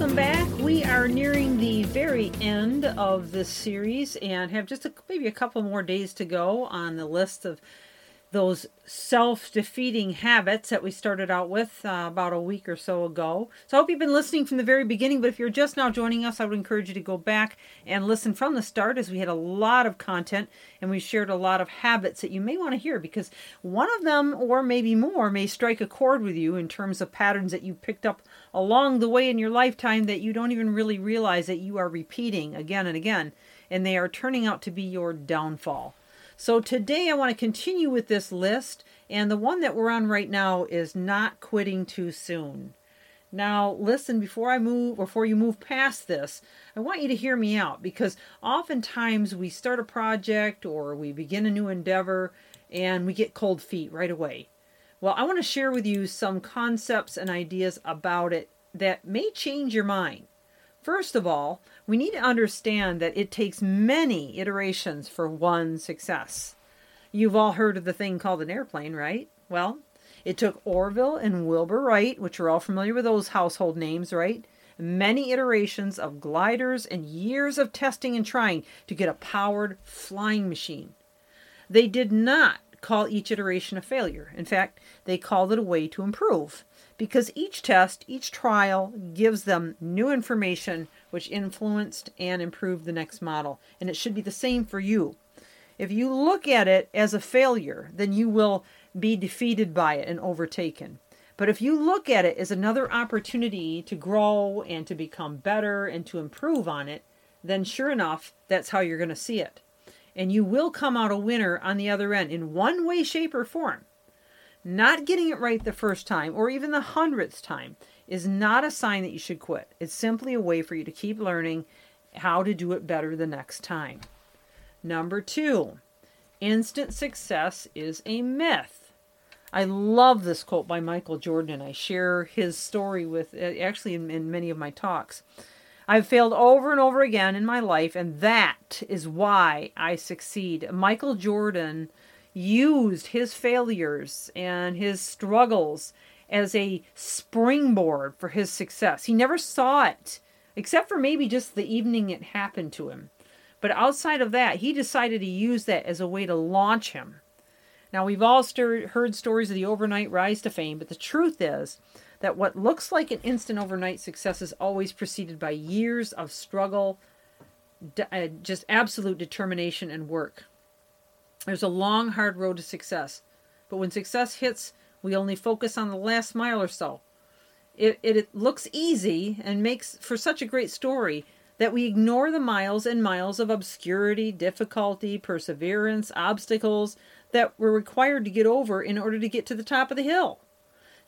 Welcome back. We are nearing the very end of this series and have just a, maybe a couple more days to go on the list of those self defeating habits that we started out with uh, about a week or so ago. So I hope you've been listening from the very beginning, but if you're just now joining us, I would encourage you to go back and listen from the start as we had a lot of content and we shared a lot of habits that you may want to hear because one of them, or maybe more, may strike a chord with you in terms of patterns that you picked up along the way in your lifetime that you don't even really realize that you are repeating again and again, and they are turning out to be your downfall. So today I want to continue with this list, and the one that we're on right now is not quitting too soon. Now, listen, before I move, before you move past this, I want you to hear me out because oftentimes we start a project or we begin a new endeavor and we get cold feet right away. Well, I want to share with you some concepts and ideas about it that may change your mind. First of all, we need to understand that it takes many iterations for one success. You've all heard of the thing called an airplane, right? Well, it took Orville and Wilbur Wright, which are all familiar with those household names, right? Many iterations of gliders and years of testing and trying to get a powered flying machine. They did not call each iteration a failure. In fact, they called it a way to improve because each test, each trial gives them new information which influenced and improved the next model. And it should be the same for you. If you look at it as a failure, then you will be defeated by it and overtaken. But if you look at it as another opportunity to grow and to become better and to improve on it, then sure enough, that's how you're going to see it. And you will come out a winner on the other end in one way, shape, or form. Not getting it right the first time or even the hundredth time is not a sign that you should quit. It's simply a way for you to keep learning how to do it better the next time. Number two, instant success is a myth. I love this quote by Michael Jordan, and I share his story with actually in, in many of my talks. I've failed over and over again in my life, and that is why I succeed. Michael Jordan used his failures and his struggles as a springboard for his success. He never saw it, except for maybe just the evening it happened to him. But outside of that, he decided to use that as a way to launch him. Now, we've all heard stories of the overnight rise to fame, but the truth is that what looks like an instant overnight success is always preceded by years of struggle, uh, just absolute determination and work. There's a long, hard road to success. But when success hits, we only focus on the last mile or so. It, it, it, looks easy and makes for such a great story that we ignore the miles and miles of obscurity, difficulty, perseverance, obstacles that we're required to get over in order to get to the top of the hill.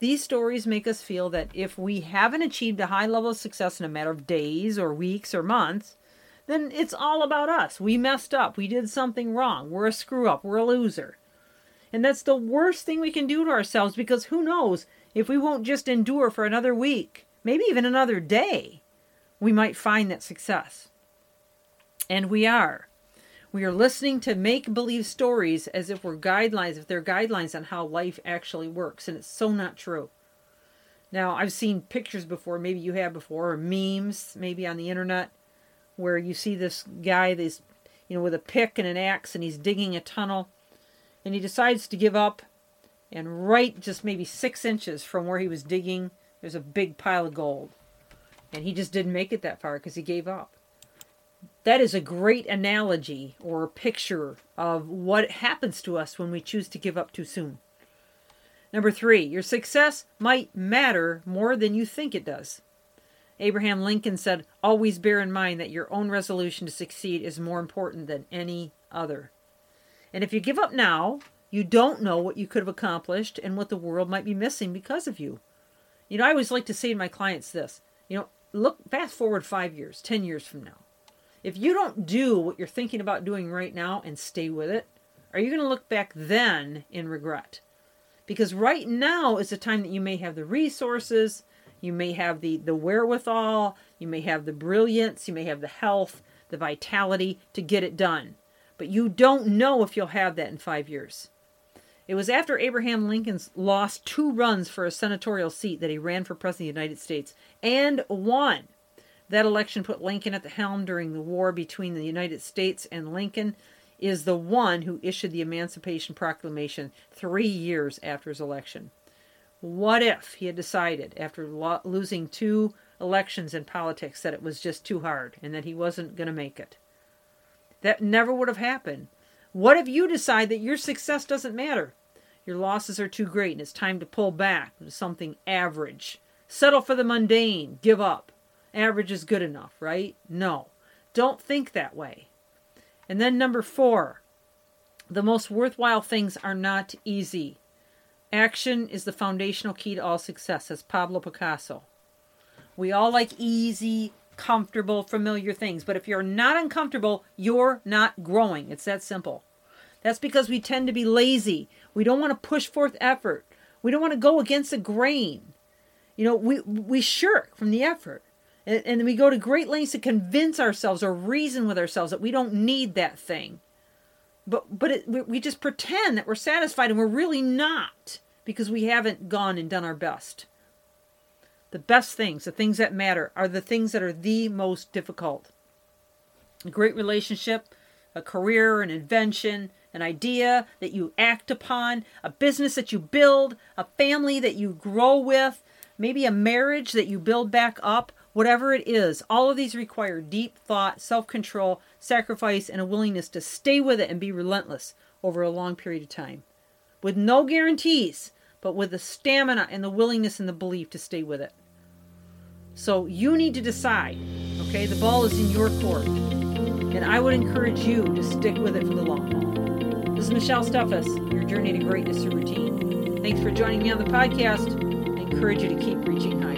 These stories make us feel that if we haven't achieved a high level of success in a matter of days or weeks or months, then it's all about us. We messed up. We did something wrong. We're a screw up. We're a loser. And that's the worst thing we can do to ourselves because who knows if we won't just endure for another week, maybe even another day, we might find that success. And we are. We are listening to make believe stories as if we're guidelines, if they're guidelines on how life actually works. And it's so not true. Now, I've seen pictures before, maybe you have before, or memes, maybe on the internet, where you see this guy, this, you know, with a pick and an axe, and he's digging a tunnel, and he decides to give up. And right, just maybe six inches from where he was digging, there's a big pile of gold, and he just didn't make it that far because he gave up. That is a great analogy or picture of what happens to us when we choose to give up too soon. Number three, your success might matter more than you think it does. Abraham Lincoln said, Always bear in mind that your own resolution to succeed is more important than any other. And if you give up now, you don't know what you could have accomplished and what the world might be missing because of you. You know, I always like to say to my clients this you know, look fast forward five years, ten years from now. If you don't do what you're thinking about doing right now and stay with it, are you going to look back then in regret? Because right now is the time that you may have the resources, you may have the, the wherewithal, you may have the brilliance, you may have the health, the vitality to get it done. But you don't know if you'll have that in five years. It was after Abraham Lincoln lost two runs for a senatorial seat that he ran for president of the United States and won. That election put Lincoln at the helm during the war between the United States and Lincoln is the one who issued the Emancipation Proclamation three years after his election. What if he had decided, after lo- losing two elections in politics, that it was just too hard and that he wasn't going to make it? That never would have happened. What if you decide that your success doesn't matter? Your losses are too great and it's time to pull back to something average. Settle for the mundane. Give up. Average is good enough, right? No. Don't think that way. And then number four, the most worthwhile things are not easy. Action is the foundational key to all success, says Pablo Picasso. We all like easy, comfortable, familiar things, but if you're not uncomfortable, you're not growing. It's that simple. That's because we tend to be lazy. We don't want to push forth effort. We don't want to go against the grain. You know, we we shirk from the effort. And, and we go to great lengths to convince ourselves or reason with ourselves that we don't need that thing. But, but it, we just pretend that we're satisfied and we're really not because we haven't gone and done our best. The best things, the things that matter, are the things that are the most difficult. A great relationship, a career, an invention, an idea that you act upon, a business that you build, a family that you grow with, maybe a marriage that you build back up, Whatever it is, all of these require deep thought, self control, sacrifice, and a willingness to stay with it and be relentless over a long period of time. With no guarantees, but with the stamina and the willingness and the belief to stay with it. So you need to decide, okay? The ball is in your court. And I would encourage you to stick with it for the long haul. This is Michelle Steffes, your journey to greatness through routine. Thanks for joining me on the podcast. I encourage you to keep reaching higher.